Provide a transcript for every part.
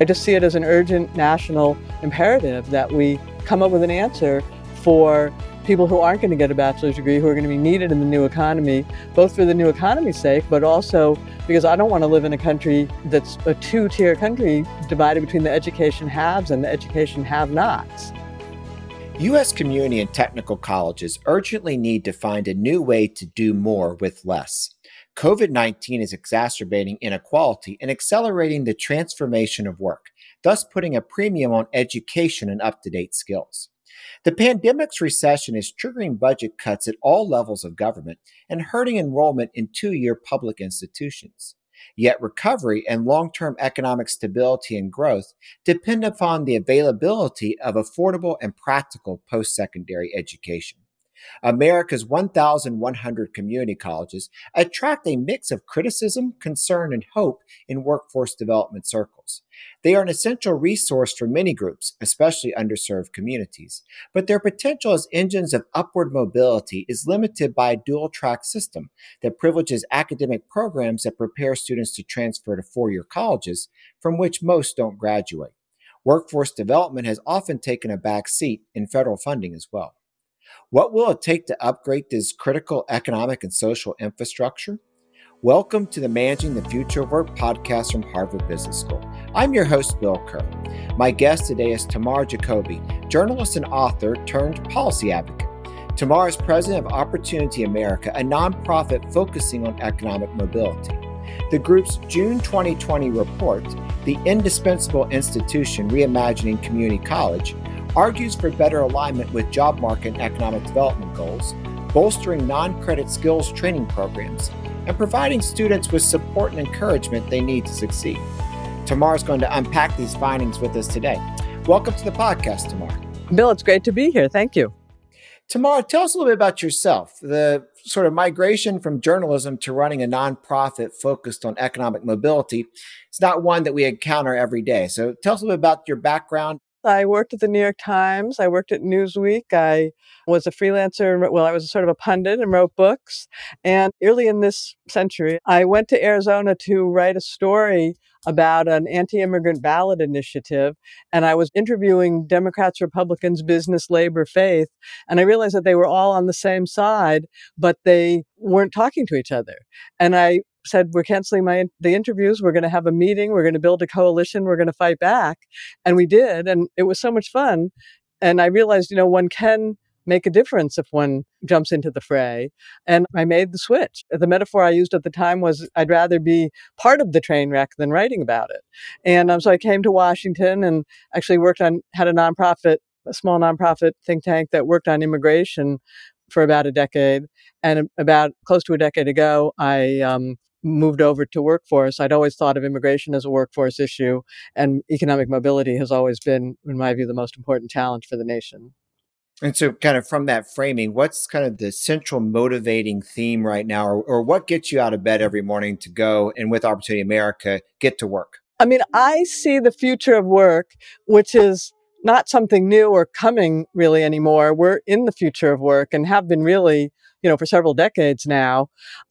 I just see it as an urgent national imperative that we come up with an answer for people who aren't going to get a bachelor's degree, who are going to be needed in the new economy, both for the new economy's sake, but also because I don't want to live in a country that's a two tier country divided between the education haves and the education have nots. U.S. community and technical colleges urgently need to find a new way to do more with less. COVID 19 is exacerbating inequality and accelerating the transformation of work, thus putting a premium on education and up to date skills. The pandemic's recession is triggering budget cuts at all levels of government and hurting enrollment in two year public institutions. Yet recovery and long term economic stability and growth depend upon the availability of affordable and practical post secondary education. America's 1,100 community colleges attract a mix of criticism, concern, and hope in workforce development circles. They are an essential resource for many groups, especially underserved communities, but their potential as engines of upward mobility is limited by a dual track system that privileges academic programs that prepare students to transfer to four year colleges, from which most don't graduate. Workforce development has often taken a back seat in federal funding as well. What will it take to upgrade this critical economic and social infrastructure? Welcome to the Managing the Future of Work podcast from Harvard Business School. I'm your host, Bill Kerr. My guest today is Tamar Jacoby, journalist and author turned policy advocate. Tamar is president of Opportunity America, a nonprofit focusing on economic mobility. The group's June 2020 report, The Indispensable Institution Reimagining Community College, argues for better alignment with job market and economic development goals, bolstering non credit skills training programs, and providing students with support and encouragement they need to succeed. Tamar is going to unpack these findings with us today. Welcome to the podcast, Tamar. Bill, it's great to be here. Thank you. Tamar, tell us a little bit about yourself, the sort of migration from journalism to running a nonprofit focused on economic mobility. It's not one that we encounter every day. So tell us a little bit about your background I worked at the New York Times. I worked at Newsweek. I was a freelancer. Well, I was sort of a pundit and wrote books. And early in this century, I went to Arizona to write a story about an anti immigrant ballot initiative. And I was interviewing Democrats, Republicans, business, labor, faith. And I realized that they were all on the same side, but they weren't talking to each other. And I said we're canceling my the interviews. We're going to have a meeting. We're going to build a coalition. We're going to fight back. And we did and it was so much fun. And i realized you know one can make a difference if one jumps into the fray. And i made the switch. The metaphor i used at the time was i'd rather be part of the train wreck than writing about it. And um, so i came to washington and actually worked on had a nonprofit a small nonprofit think tank that worked on immigration for about a decade. And about close to a decade ago, I um, moved over to workforce, I'd always thought of immigration as a workforce issue, and economic mobility has always been, in my view, the most important challenge for the nation. And so, kind of from that framing, what's kind of the central motivating theme right now, or, or what gets you out of bed every morning to go and with Opportunity America get to work? I mean, I see the future of work, which is not something new or coming really anymore. We're in the future of work and have been really you know, for several decades now.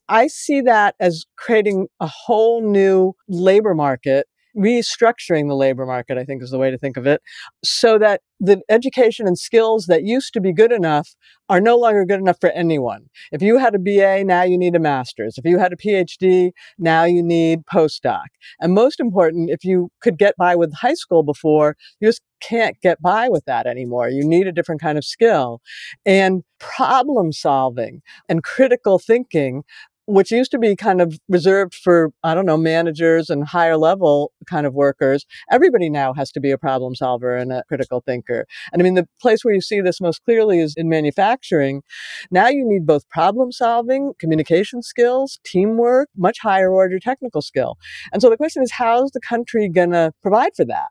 I see that as creating a whole new labor market restructuring the labor market, I think is the way to think of it, so that the education and skills that used to be good enough are no longer good enough for anyone. If you had a BA, now you need a master's. If you had a PhD, now you need postdoc. And most important, if you could get by with high school before, you just can't get by with that anymore. You need a different kind of skill. And problem solving and critical thinking which used to be kind of reserved for, I don't know, managers and higher level kind of workers, everybody now has to be a problem solver and a critical thinker. And I mean, the place where you see this most clearly is in manufacturing. Now you need both problem solving, communication skills, teamwork, much higher order technical skill. And so the question is, how's the country going to provide for that?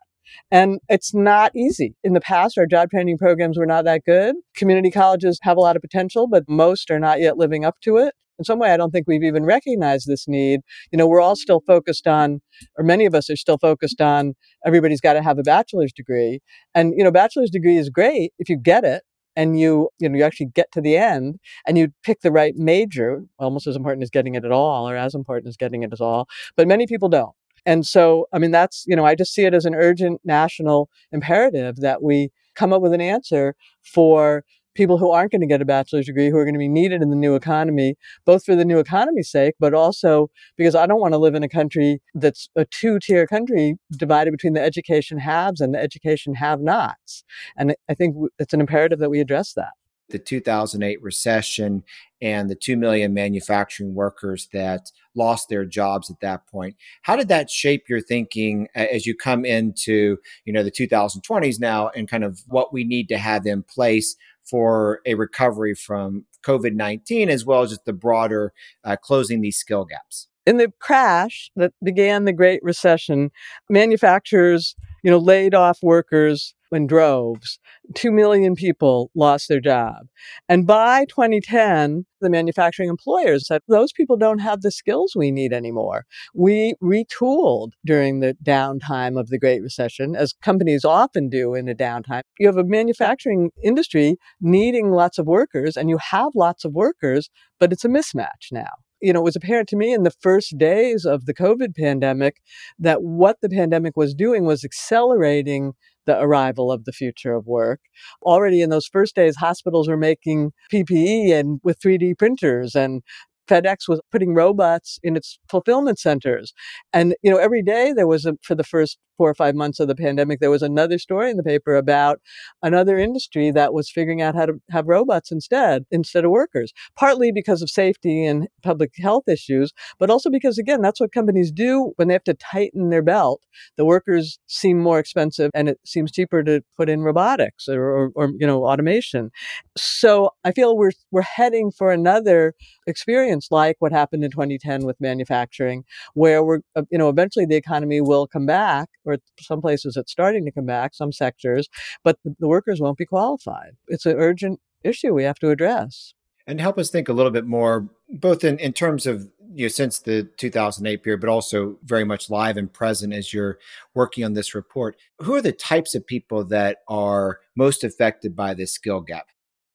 And it's not easy. In the past, our job training programs were not that good. Community colleges have a lot of potential, but most are not yet living up to it in some way, I don't think we've even recognized this need. You know, we're all still focused on, or many of us are still focused on, everybody's got to have a bachelor's degree. And, you know, bachelor's degree is great if you get it and you, you know, you actually get to the end and you pick the right major, almost as important as getting it at all or as important as getting it at all. But many people don't. And so, I mean, that's, you know, I just see it as an urgent national imperative that we come up with an answer for people who aren't going to get a bachelor's degree who are going to be needed in the new economy, both for the new economy's sake, but also because I don't want to live in a country that's a two tier country divided between the education haves and the education have nots. And I think it's an imperative that we address that the 2008 recession and the 2 million manufacturing workers that lost their jobs at that point how did that shape your thinking as you come into you know the 2020s now and kind of what we need to have in place for a recovery from covid-19 as well as just the broader uh, closing these skill gaps. In the crash that began the great recession manufacturers you know laid off workers in droves. Two million people lost their job. And by 2010, the manufacturing employers said, those people don't have the skills we need anymore. We retooled during the downtime of the Great Recession, as companies often do in a downtime. You have a manufacturing industry needing lots of workers, and you have lots of workers, but it's a mismatch now you know, it was apparent to me in the first days of the COVID pandemic that what the pandemic was doing was accelerating the arrival of the future of work. Already in those first days, hospitals were making PPE and with 3D printers and FedEx was putting robots in its fulfillment centers. And, you know, every day there was, a, for the first four or five months of the pandemic, there was another story in the paper about another industry that was figuring out how to have robots instead, instead of workers, partly because of safety and public health issues, but also because, again, that's what companies do when they have to tighten their belt. The workers seem more expensive and it seems cheaper to put in robotics or, or, or you know, automation. So I feel we're, we're heading for another experience like what happened in 2010 with manufacturing, where we're, uh, you know, eventually the economy will come back, or some places it's starting to come back, some sectors, but the, workers won't be qualified. It's an urgent issue we have to address. And help us think a little bit more, both in, in terms of you know, since the 2008 period, but also very much live and present as you're working on this report. Who are the types of people that are most affected by this skill gap?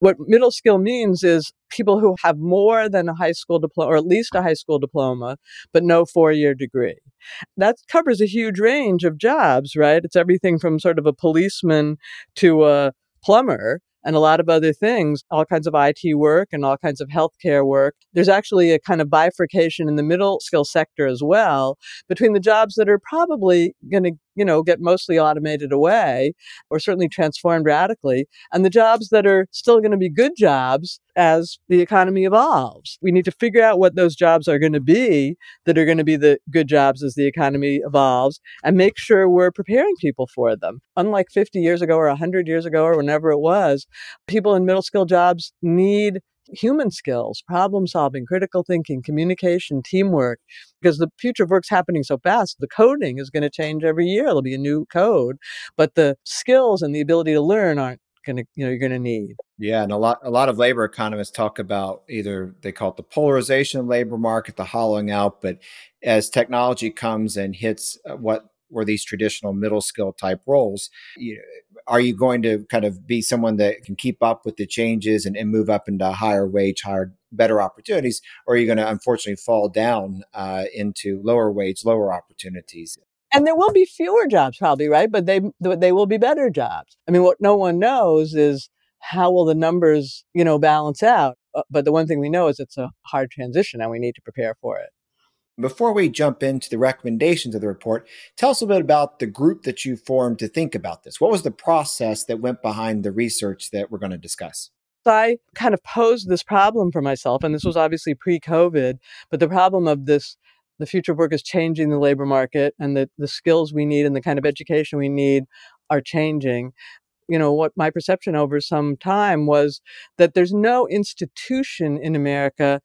What middle skill means is people who have more than a high school diploma, or at least a high school diploma, but no four year degree. That covers a huge range of jobs, right? It's everything from sort of a policeman to a plumber and a lot of other things, all kinds of IT work and all kinds of healthcare work. There's actually a kind of bifurcation in the middle skill sector as well between the jobs that are probably going to you know, get mostly automated away or certainly transformed radically, and the jobs that are still going to be good jobs as the economy evolves. We need to figure out what those jobs are going to be that are going to be the good jobs as the economy evolves and make sure we're preparing people for them. Unlike 50 years ago or 100 years ago or whenever it was, people in middle skill jobs need human skills, problem solving, critical thinking, communication, teamwork, because the future of work's happening so fast. The coding is going to change every year. There'll be a new code, but the skills and the ability to learn aren't going to, you know, you're going to need. Yeah, and a lot, a lot of labor economists talk about either they call it the polarization of labor market, the hollowing out. But as technology comes and hits uh, what were these traditional middle skill type roles. You know, are you going to kind of be someone that can keep up with the changes and, and move up into higher wage, higher, better opportunities, or are you going to unfortunately fall down uh, into lower wage, lower opportunities? and there will be fewer jobs probably right? But they they will be better jobs. I mean what no one knows is how will the numbers you know balance out. Uh, but the one thing we know is it's a hard transition and we need to prepare for it before we jump into the recommendations of the report, tell us a bit about the group that you formed to think about this. What was the process that went behind the research that we're going to discuss? I kind of posed this problem for myself, and this was obviously pre COVID, but the problem of this the future of work is changing the labor market, and the, the skills we need and the kind of education we need are changing. You know, what my perception over some time was that there's no institution in America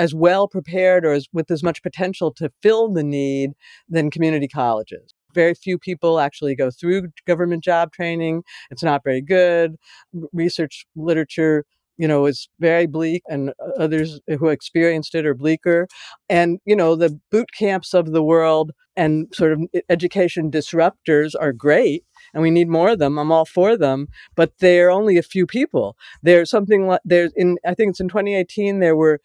as well prepared or as, with as much potential to fill the need than community colleges. Very few people actually go through government job training. It's not very good. Research literature you know, is very bleak, and uh, others who experienced it are bleaker. And, you know, the boot camps of the world and sort of education disruptors are great, and we need more of them. I'm all for them, but they're only a few people. There's something like there's in I think it's in 2018 there were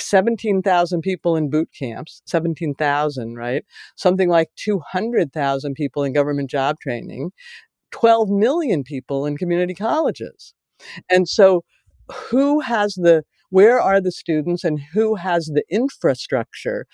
17,000 people in boot camps, 17,000, right? Something like 200,000 people in government job training, 12 million people in community colleges. And so, who has the where are the students and who has the infrastructure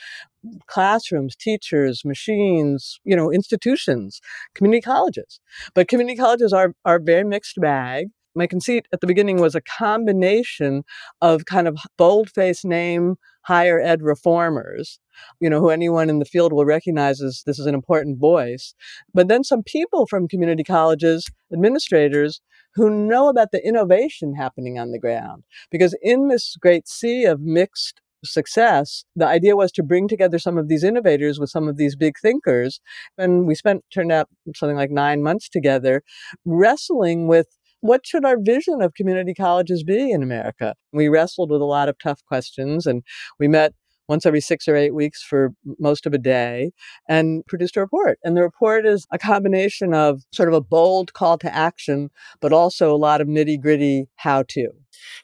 classrooms teachers machines you know institutions community colleges but community colleges are are very mixed bag my conceit at the beginning was a combination of kind of bold-faced name higher ed reformers you know who anyone in the field will recognize as this is an important voice but then some people from community colleges administrators who know about the innovation happening on the ground because in this great sea of mixed success, the idea was to bring together some of these innovators with some of these big thinkers. And we spent, turned out something like nine months together, wrestling with what should our vision of community colleges be in America? We wrestled with a lot of tough questions and we met once every six or eight weeks for most of a day and produced a report. And the report is a combination of sort of a bold call to action, but also a lot of nitty gritty how to.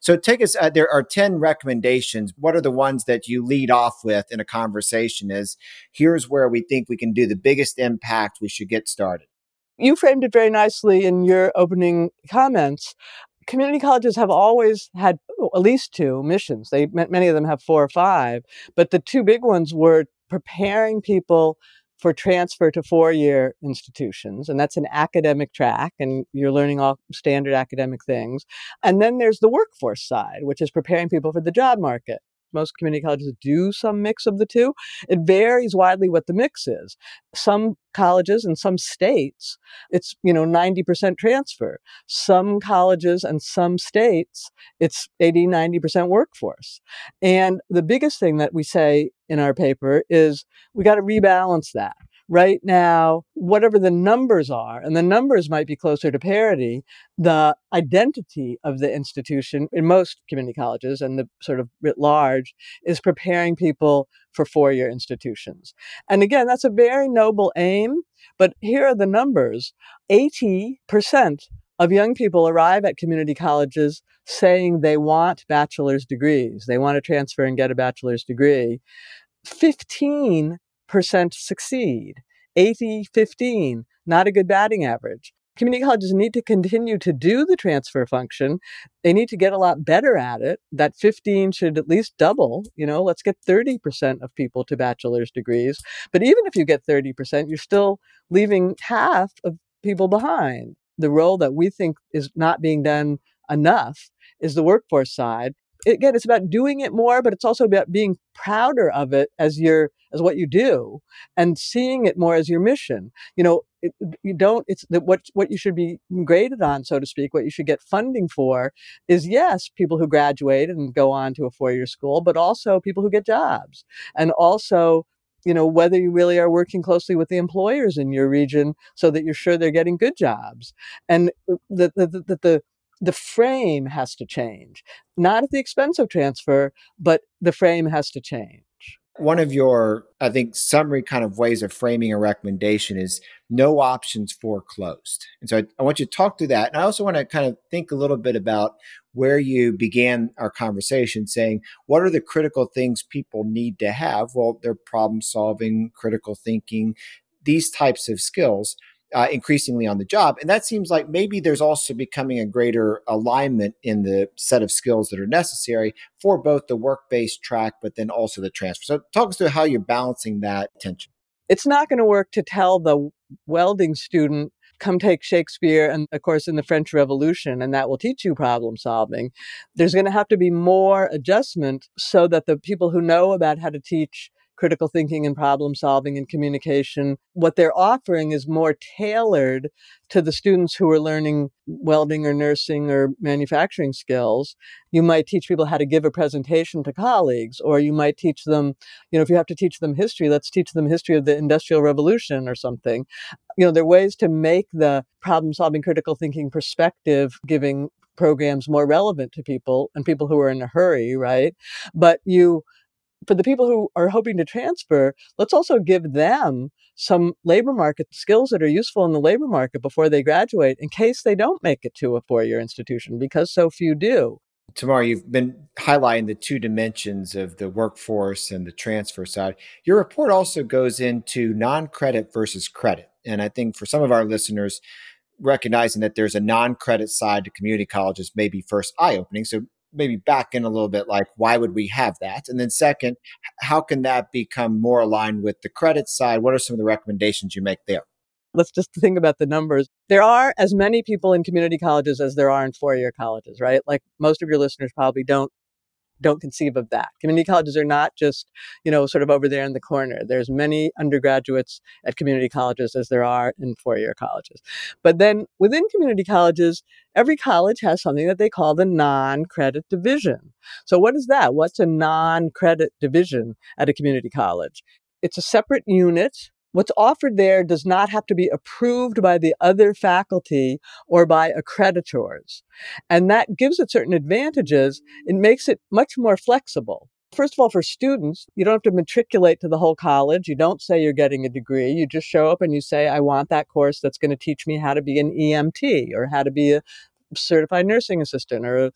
So take us, uh, there are 10 recommendations. What are the ones that you lead off with in a conversation is here's where we think we can do the biggest impact. We should get started. You framed it very nicely in your opening comments. Community colleges have always had oh, at least two missions. They many of them have four or five, but the two big ones were preparing people for transfer to four-year institutions and that's an academic track and you're learning all standard academic things. And then there's the workforce side which is preparing people for the job market most community colleges do some mix of the two. It varies widely what the mix is. Some colleges and some states, it's, you know, 90% transfer. Some colleges and some states, it's 80, 90% workforce. And the biggest thing that we say in our paper is we got to rebalance that right now, whatever the numbers are, and the numbers might be closer to parity, the identity of the institution in most community colleges and the sort of writ large is preparing people for four year institutions. And again, that's a very noble aim, but here are the numbers 80% of young people arrive at community colleges saying they want bachelor's degrees. They want to transfer and get a bachelor's degree. 15 percent succeed. 80 15, not a good batting average. Community colleges need to continue to do the transfer function. They need to get a lot better at it. That 15 should at least double. You know, let's get 30% of people to bachelor's degrees. But even if you get 30%, you're still leaving half of people behind. The role that we think is not being done enough is the workforce side again, it's about doing it more, but it's also about being prouder of it as your as what you do and seeing it more as your mission. You know, it, you don't. It's the, what what you should be graded on, so to speak. What you should get funding for is yes, people who graduate and go on to a four year school, but also people who get jobs, and also you know whether you really are working closely with the employers in your region so that you're sure they're getting good jobs and that the, the, the, the frame has to change, not at the expense of transfer, but the frame has to change. One of your, I think, summary kind of ways of framing a recommendation is no options foreclosed. And so I, I want you to talk through that. And I also want to kind of think a little bit about where you began our conversation saying, what are the critical things people need to have? Well, they're problem solving, critical thinking, these types of skills uh, increasingly on the job. And that seems like maybe there's also becoming a greater alignment in the set of skills that are necessary for both the work based track, but then also the transfer. So, talk us through how you're balancing that tension. It's not going to work to tell the welding student come take Shakespeare and, of course, in the French Revolution, and that will teach you problem solving. There's going to have to be more adjustment so that the people who know about how to teach critical thinking and problem solving and communication. What they're offering is more tailored to the students who are learning welding or nursing or manufacturing skills. You might teach people how to give a presentation to colleagues, or you might teach them, you know, if you have to teach them history, let's teach them history of the Industrial Revolution or something. You know, there are ways to make the problem solving, critical thinking perspective giving programs more relevant to people and people who are in a hurry, right? But you for the people who are hoping to transfer, let's also give them some labor market skills that are useful in the labor market before they graduate in case they don't make it to a four year institution because so few do. Tamar, you've been highlighting the two dimensions of the workforce and the transfer side. Your report also goes into non credit versus credit. And I think for some of our listeners, recognizing that there's a non credit side to community colleges may be first eye opening. So maybe back in a little bit like, why would we have that? And then, second, how can that become more aligned with the credit side? What are some of the recommendations you make there? let's just think about the numbers. There are as many people in community colleges as there are in four-year colleges, right? Like most of your listeners probably don't don't conceive of that. Community colleges are not just, you know, sort of over there in the corner. There's many undergraduates at community colleges as there are in four-year colleges. But then within community colleges, every college has something that they call the non-credit division. So what is that? What's a non-credit division at a community college? It's a separate unit What's offered there does not have to be approved by the other faculty or by accreditors. And that gives it certain advantages. It makes it much more flexible. First of all, for students, you don't have to matriculate to the whole college. You don't say you're getting a degree. You just show up and you say, I want that course that's going to teach me how to be an EMT or how to be a certified nursing assistant or a,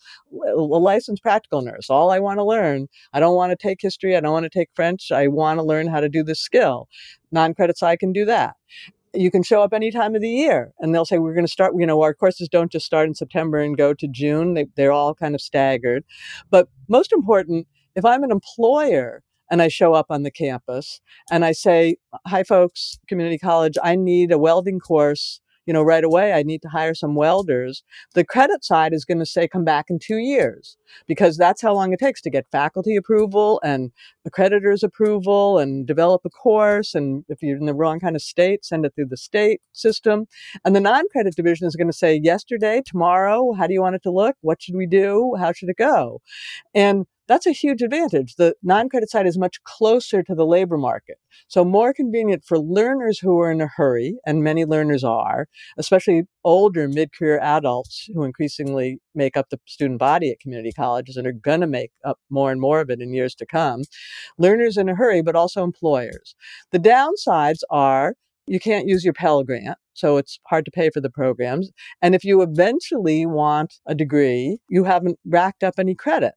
licensed practical nurse. All I want to learn, I don't want to take history, I don't want to take French, I want to learn how to do this skill. Non credits, I can do that you can show up any time of the year and they'll say we're going to start you know our courses don't just start in september and go to june they, they're all kind of staggered but most important if i'm an employer and i show up on the campus and i say hi folks community college i need a welding course you know, right away, I need to hire some welders. The credit side is going to say come back in two years because that's how long it takes to get faculty approval and accreditors approval and develop a course. And if you're in the wrong kind of state, send it through the state system. And the non-credit division is going to say yesterday, tomorrow, how do you want it to look? What should we do? How should it go? And that's a huge advantage. The non-credit side is much closer to the labor market. So more convenient for learners who are in a hurry, and many learners are, especially older mid-career adults who increasingly make up the student body at community colleges and are going to make up more and more of it in years to come. Learners in a hurry, but also employers. The downsides are you can't use your Pell Grant, so it's hard to pay for the programs. And if you eventually want a degree, you haven't racked up any credit.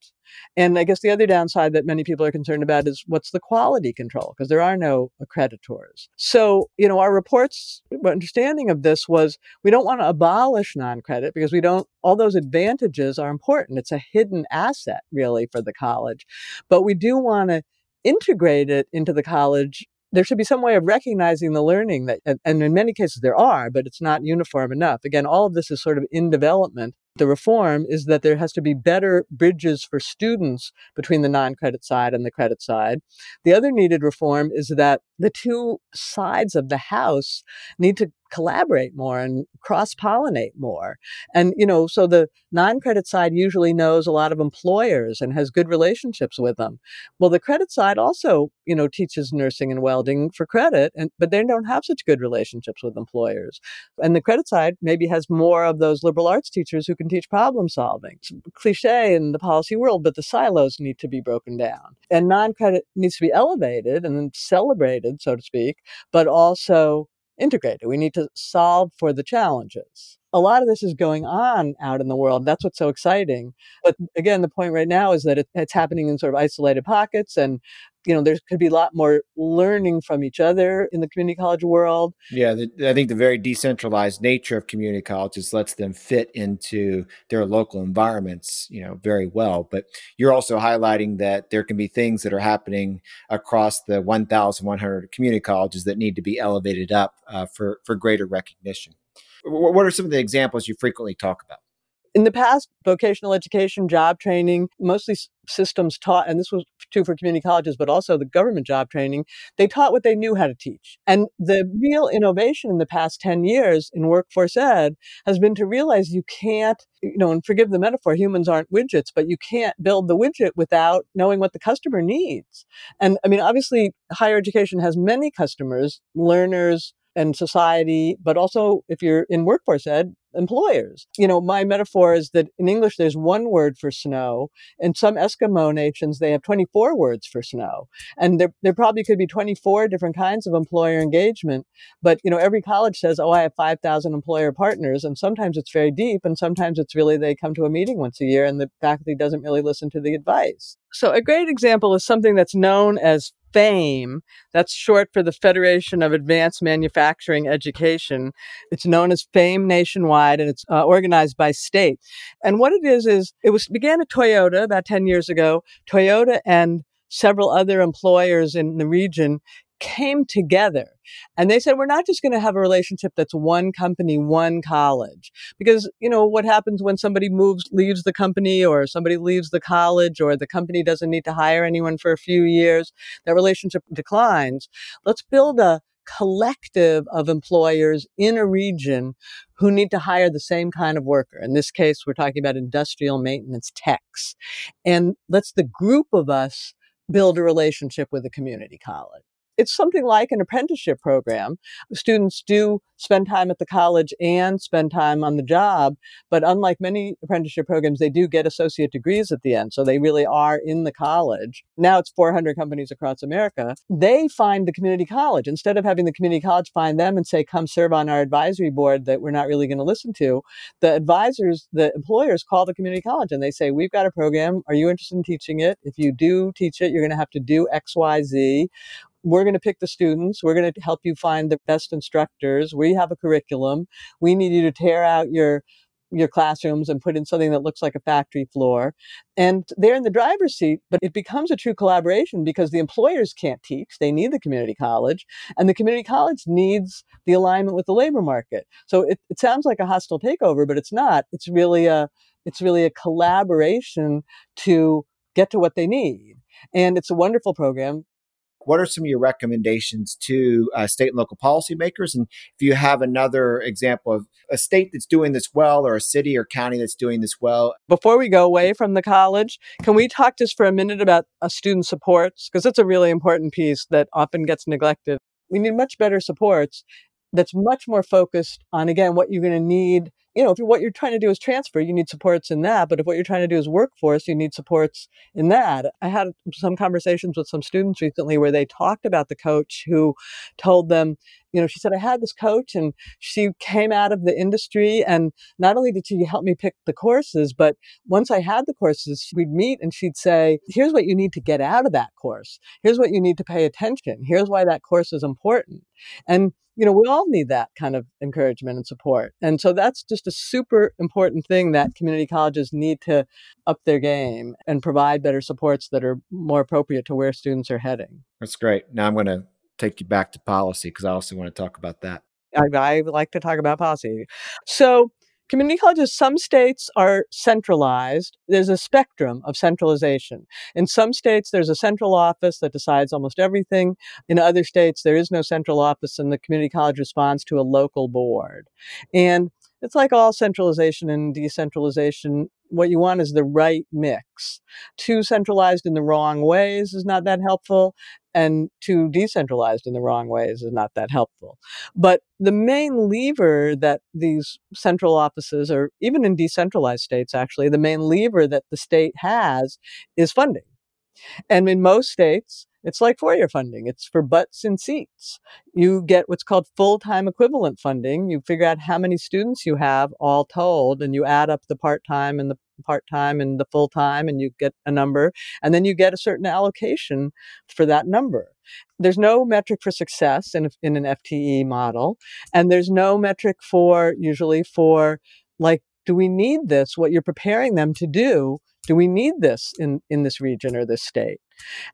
And I guess the other downside that many people are concerned about is what's the quality control? Because there are no accreditors. So, you know, our report's understanding of this was we don't want to abolish non credit because we don't, all those advantages are important. It's a hidden asset, really, for the college. But we do want to integrate it into the college there should be some way of recognizing the learning that, and in many cases there are, but it's not uniform enough. Again, all of this is sort of in development. The reform is that there has to be better bridges for students between the non credit side and the credit side. The other needed reform is that the two sides of the house need to collaborate more and cross pollinate more. And, you know, so the non credit side usually knows a lot of employers and has good relationships with them. Well, the credit side also, you know, teaches nursing and welding for credit, and, but they don't have such good relationships with employers. And the credit side maybe has more of those liberal arts teachers who can teach problem solving. It's cliche in the policy world, but the silos need to be broken down. And non credit needs to be elevated and celebrated, so to speak, but also integrated. We need to solve for the challenges. A lot of this is going on out in the world. That's what's so exciting. But again, the point right now is that it, it's happening in sort of isolated pockets and you know, there could be a lot more learning from each other in the community college world. Yeah, the, I think the very decentralized nature of community colleges lets them fit into their local environments, you know, very well. But you're also highlighting that there can be things that are happening across the 1,100 community colleges that need to be elevated up uh, for for greater recognition. What are some of the examples you frequently talk about? In the past, vocational education, job training, mostly systems taught, and this was true for community colleges, but also the government job training, they taught what they knew how to teach. And the real innovation in the past 10 years in workforce ed has been to realize you can't, you know, and forgive the metaphor, humans aren't widgets, but you can't build the widget without knowing what the customer needs. And I mean, obviously, higher education has many customers, learners, and society, but also if you're in workforce ed, employers. You know, my metaphor is that in English, there's one word for snow. In some Eskimo nations, they have 24 words for snow. And there, there probably could be 24 different kinds of employer engagement. But, you know, every college says, oh, I have 5,000 employer partners. And sometimes it's very deep. And sometimes it's really they come to a meeting once a year and the faculty doesn't really listen to the advice. So a great example is something that's known as FAME. That's short for the Federation of Advanced Manufacturing Education. It's known as FAME nationwide and it's uh, organized by state. And what it is, is it was began at Toyota about 10 years ago. Toyota and several other employers in the region came together and they said, we're not just going to have a relationship that's one company, one college. Because, you know, what happens when somebody moves, leaves the company or somebody leaves the college or the company doesn't need to hire anyone for a few years, that relationship declines. Let's build a collective of employers in a region who need to hire the same kind of worker. In this case, we're talking about industrial maintenance techs. And let's the group of us build a relationship with a community college it's something like an apprenticeship program. Students do spend time at the college and spend time on the job, but unlike many apprenticeship programs, they do get associate degrees at the end. So they really are in the college. Now it's 400 companies across America. They find the community college instead of having the community college find them and say, come serve on our advisory board that we're not really going to listen to. The advisors, the employers call the community college and they say, we've got a program. Are you interested in teaching it? If you do teach it, you're going to have to do X, Y, Z we're going to pick the students. We're going to help you find the best instructors. We have a curriculum. We need you to tear out your your classrooms and put in something that looks like a factory floor. And they're in the driver's seat, but it becomes a true collaboration because the employers can't teach. They need the community college, and the community college needs the alignment with the labor market. So it, it sounds like a hostile takeover, but it's not. It's really a it's really a collaboration to get to what they need. And it's a wonderful program what are some of your recommendations to uh, state and local policymakers? And if you have another example of a state that's doing this well or a city or county that's doing this well. Before we go away from the college, can we talk just for a minute about uh, student supports? Because it's a really important piece that often gets neglected. We need much better supports that's much more focused on, again, what you're going to need you know, if what you're trying to do is transfer, you need supports in that. But if what you're trying to do is workforce, you need supports in that. I had some conversations with some students recently where they talked about the coach who told them, you know, she said, I had this coach and she came out of the industry. And not only did she help me pick the courses, but once I had the courses, we'd meet and she'd say, here's what you need to get out of that course. Here's what you need to pay attention. Here's why that course is important. And you know, we all need that kind of encouragement and support. And so that's just a super important thing that community colleges need to up their game and provide better supports that are more appropriate to where students are heading. That's great. Now I'm going to take you back to policy because I also want to talk about that. I, I like to talk about policy. So Community colleges, some states are centralized. There's a spectrum of centralization. In some states, there's a central office that decides almost everything. In other states, there is no central office and the community college responds to a local board. And it's like all centralization and decentralization. What you want is the right mix. Too centralized in the wrong ways is not that helpful, and too decentralized in the wrong ways is not that helpful. But the main lever that these central offices, or even in decentralized states, actually, the main lever that the state has is funding. And in most states, it's like year funding. It's for butts and seats. You get what's called full time equivalent funding. You figure out how many students you have all told, and you add up the part time and the part time and the full time, and you get a number. And then you get a certain allocation for that number. There's no metric for success in, in an FTE model. And there's no metric for, usually, for like, do we need this? What you're preparing them to do do we need this in, in this region or this state?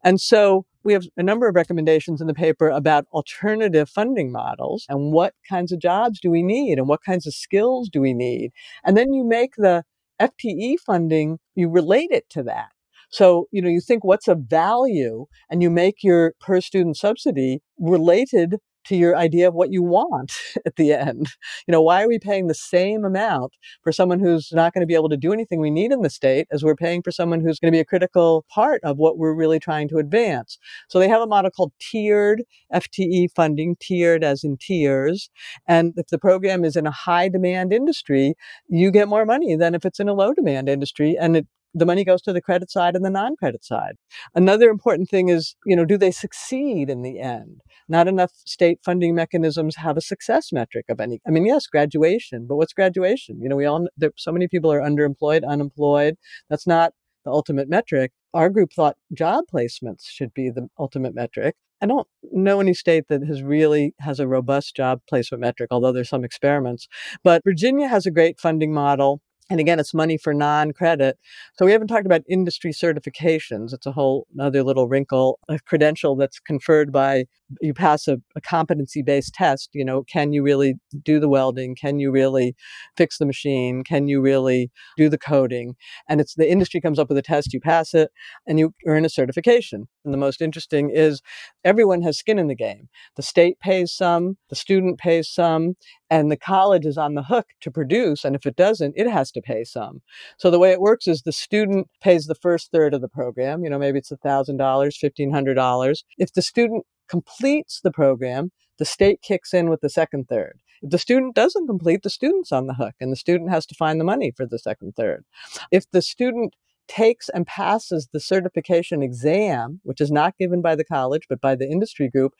And so we have a number of recommendations in the paper about alternative funding models and what kinds of jobs do we need and what kinds of skills do we need. And then you make the FTE funding, you relate it to that. So, you know, you think what's a value and you make your per student subsidy related to your idea of what you want at the end. You know, why are we paying the same amount for someone who's not going to be able to do anything we need in the state as we're paying for someone who's going to be a critical part of what we're really trying to advance? So they have a model called tiered FTE funding, tiered as in tiers. And if the program is in a high demand industry, you get more money than if it's in a low demand industry. And it the money goes to the credit side and the non-credit side. Another important thing is, you know, do they succeed in the end? Not enough state funding mechanisms have a success metric of any. I mean, yes, graduation, but what's graduation? You know, we all there, so many people are underemployed, unemployed. That's not the ultimate metric. Our group thought job placements should be the ultimate metric. I don't know any state that has really has a robust job placement metric, although there's some experiments. But Virginia has a great funding model. And again, it's money for non credit. So we haven't talked about industry certifications. It's a whole other little wrinkle, a credential that's conferred by you pass a, a competency based test. You know, can you really do the welding? Can you really fix the machine? Can you really do the coding? And it's the industry comes up with a test, you pass it, and you earn a certification. And the most interesting is everyone has skin in the game. The state pays some, the student pays some, and the college is on the hook to produce. And if it doesn't, it has to pay some. So the way it works is the student pays the first third of the program. You know, maybe it's $1,000, $1,500. If the student completes the program, the state kicks in with the second third. If the student doesn't complete, the student's on the hook and the student has to find the money for the second third. If the student takes and passes the certification exam, which is not given by the college but by the industry group,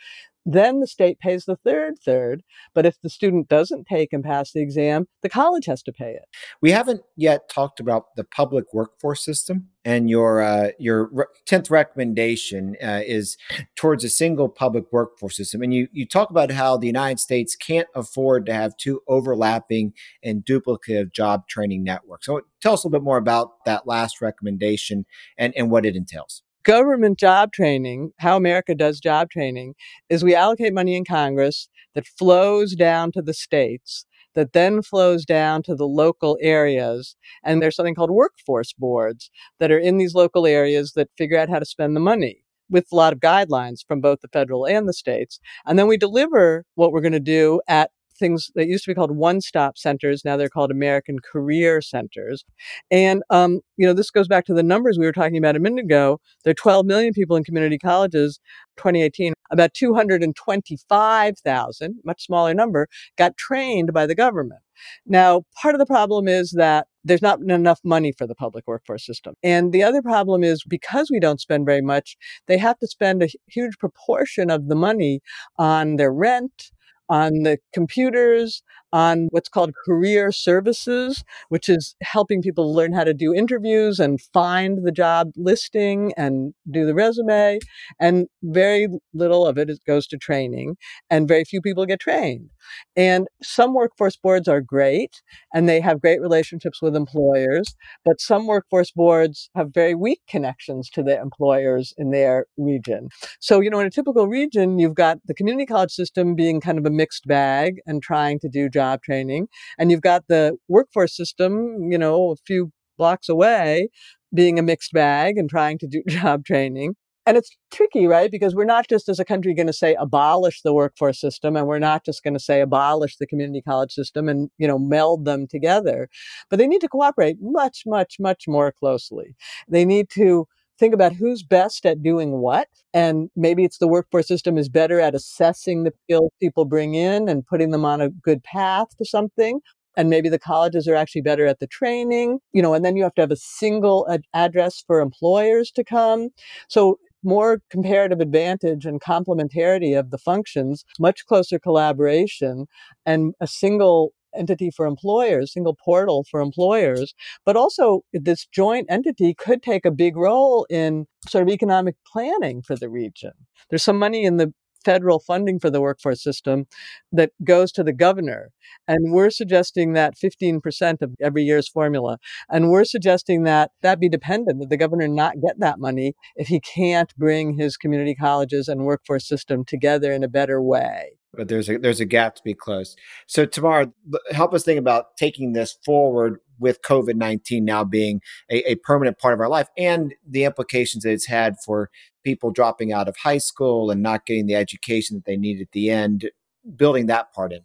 then the state pays the third third. But if the student doesn't take and pass the exam, the college has to pay it. We haven't yet talked about the public workforce system, and your uh, your tenth recommendation uh, is towards a single public workforce system. And you you talk about how the United States can't afford to have two overlapping and duplicative job training networks. So tell us a little bit more about that last recommendation and and what it entails government job training, how America does job training, is we allocate money in Congress that flows down to the states, that then flows down to the local areas. And there's something called workforce boards that are in these local areas that figure out how to spend the money with a lot of guidelines from both the federal and the states. And then we deliver what we're going to do at things that used to be called one stop centers. Now they're called American Career Centers. And, um, you know, this goes back to the numbers we were talking about a minute ago. There are 12 million people in community colleges. 2018, about 225,000, much smaller number, got trained by the government. Now, part of the problem is that there's not enough money for the public workforce system. And the other problem is because we don't spend very much, they have to spend a huge proportion of the money on their rent, on the computers, on what's called career services, which is helping people learn how to do interviews and find the job listing and do the resume. And very little of it goes to training, and very few people get trained. And some workforce boards are great and they have great relationships with employers, but some workforce boards have very weak connections to the employers in their region. So, you know, in a typical region, you've got the community college system being kind of a mixed bag and trying to do job training. And you've got the workforce system, you know, a few blocks away being a mixed bag and trying to do job training. And it's tricky, right? Because we're not just as a country going to say abolish the workforce system and we're not just going to say abolish the community college system and, you know, meld them together. But they need to cooperate much, much, much more closely. They need to think about who's best at doing what. And maybe it's the workforce system is better at assessing the skills people bring in and putting them on a good path to something. And maybe the colleges are actually better at the training, you know, and then you have to have a single ad- address for employers to come. So more comparative advantage and complementarity of the functions, much closer collaboration, and a single entity for employers, single portal for employers, but also this joint entity could take a big role in sort of economic planning for the region. There's some money in the federal funding for the workforce system that goes to the governor. And we're suggesting that 15% of every year's formula. And we're suggesting that that be dependent, that the governor not get that money if he can't bring his community colleges and workforce system together in a better way but there's a there's a gap to be closed. So Tamar, help us think about taking this forward. With COVID 19 now being a, a, permanent part of our life and the implications that it's had for people dropping out of high school and not getting the education that they need at the end, building that part in.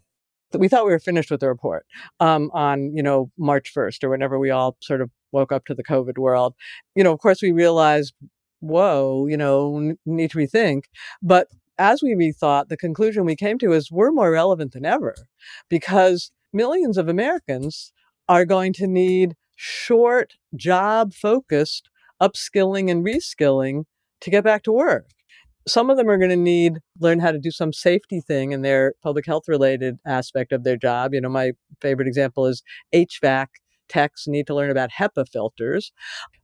We thought we were finished with the report um, on, you know, March 1st or whenever we all sort of woke up to the COVID world. You know, of course, we realized, whoa, you know, n- need to rethink. But as we rethought, the conclusion we came to is we're more relevant than ever because millions of Americans are going to need short, job focused upskilling and reskilling to get back to work. Some of them are going to need learn how to do some safety thing in their public health related aspect of their job. You know, my favorite example is HVAC techs need to learn about HEPA filters.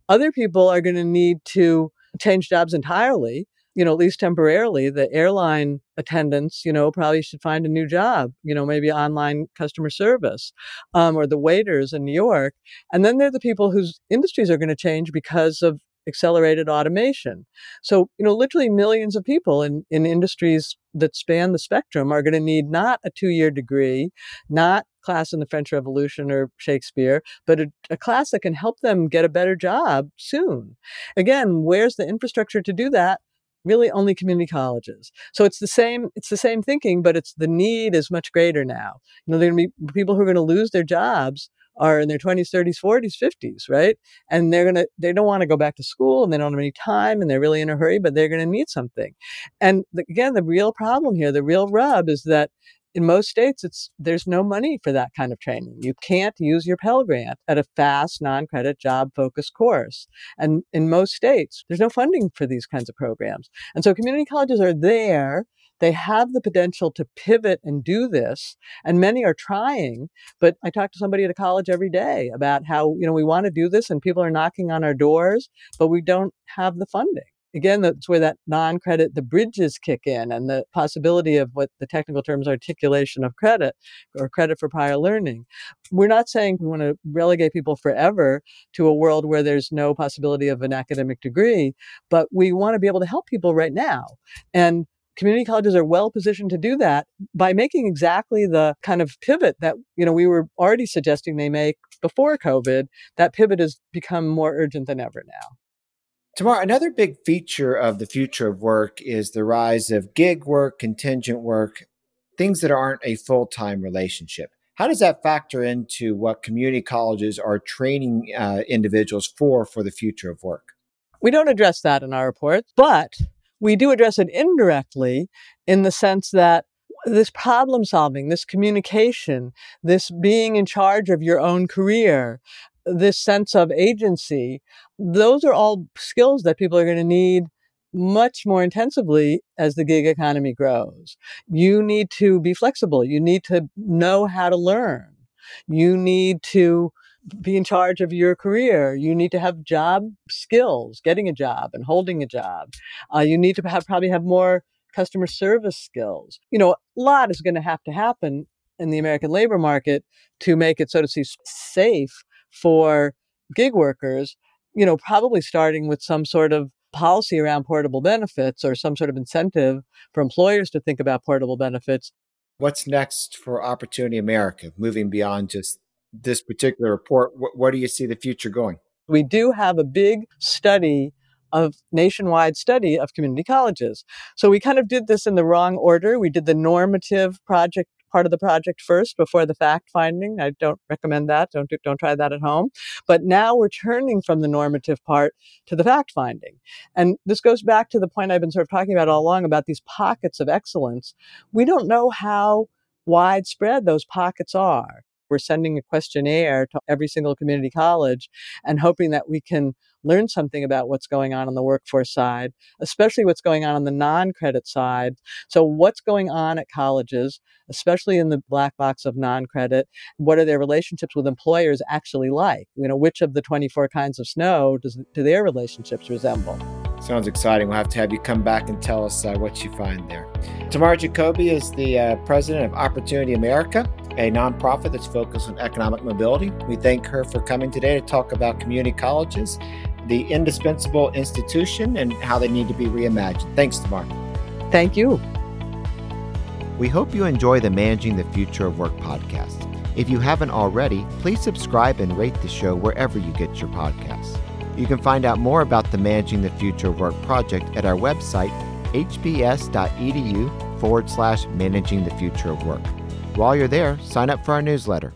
Other people are going to need to change jobs entirely you know, at least temporarily, the airline attendants, you know, probably should find a new job, you know, maybe online customer service, um, or the waiters in New York. And then they're the people whose industries are going to change because of accelerated automation. So, you know, literally millions of people in, in industries that span the spectrum are going to need not a two year degree, not class in the French Revolution or Shakespeare, but a, a, class that can help them get a better job soon. Again, where's the infrastructure to do that? Really only community colleges. So it's the same, it's the same thinking, but it's the need is much greater now. You know, there are going to be people who are going to lose their jobs are in their 20s, 30s, 40s, 50s, right? And they're going to, they don't want to go back to school and they don't have any time and they're really in a hurry, but they're going to need something. And the, again, the real problem here, the real rub is that in most states it's there's no money for that kind of training. You can't use your pell grant at a fast non-credit job focused course. And in most states there's no funding for these kinds of programs. And so community colleges are there. They have the potential to pivot and do this. And many are trying but i talk to somebody at a college every day about how you know we want to do this and people are knocking on our doors but we don't have the funding again, that's where that non credit, the bridges kick in and the possibility of what the technical terms articulation of credit or credit for prior learning. We're not saying we want to relegate people forever to a world where there's no possibility of an academic degree, but we want to be able to help people right now. And community colleges are well positioned to do that by making exactly the kind of pivot that you know we were already suggesting they make before covid that pivot has become more urgent than ever now Tamar, another big feature of the future of work is the rise of gig work, contingent work, things that aren't a full time relationship. How does that factor into what community colleges are training uh, individuals for for the future of work? We don't address that in our report, but we do address it indirectly in the sense that this problem solving, this communication, this being in charge of your own career, this sense of agency, those are all skills that people are going to need much more intensively as the gig economy grows. You need to be flexible. You need to know how to learn. You need to be in charge of your career. You need to have job skills, getting a job and holding a job. Uh, you need to have, probably have more customer service skills. You know, a lot is going to have to happen in the American labor market to make it, so to speak, safe for gig workers, you know, probably starting with some sort of policy around portable benefits or some sort of incentive for employers to think about portable benefits. What's next for Opportunity America, moving beyond just this particular report? Where do you see the future going? We do have a big study of nationwide study of community colleges. So we kind of did this in the wrong order. We did the normative project part of the project first before the fact finding. I don't recommend that. Don't do, don't try that at home. But now we're turning from the normative part to the fact finding. And this goes back to the point I've been sort of talking about all along about these pockets of excellence. We don't know how widespread those pockets are. We're sending a questionnaire to every single community college and hoping that we can learn something about what's going on on the workforce side, especially what's going on on the non credit side. So, what's going on at colleges, especially in the black box of non credit? What are their relationships with employers actually like? You know, which of the 24 kinds of snow does, do their relationships resemble? Sounds exciting. We'll have to have you come back and tell us uh, what you find there. Tamar Jacoby is the uh, president of Opportunity America, a nonprofit that's focused on economic mobility. We thank her for coming today to talk about community colleges, the indispensable institution, and how they need to be reimagined. Thanks, Tamar. Thank you. We hope you enjoy the Managing the Future of Work podcast. If you haven't already, please subscribe and rate the show wherever you get your podcasts. You can find out more about the Managing the Future of Work project at our website, hbs.edu forward slash managing the future of work. While you're there, sign up for our newsletter.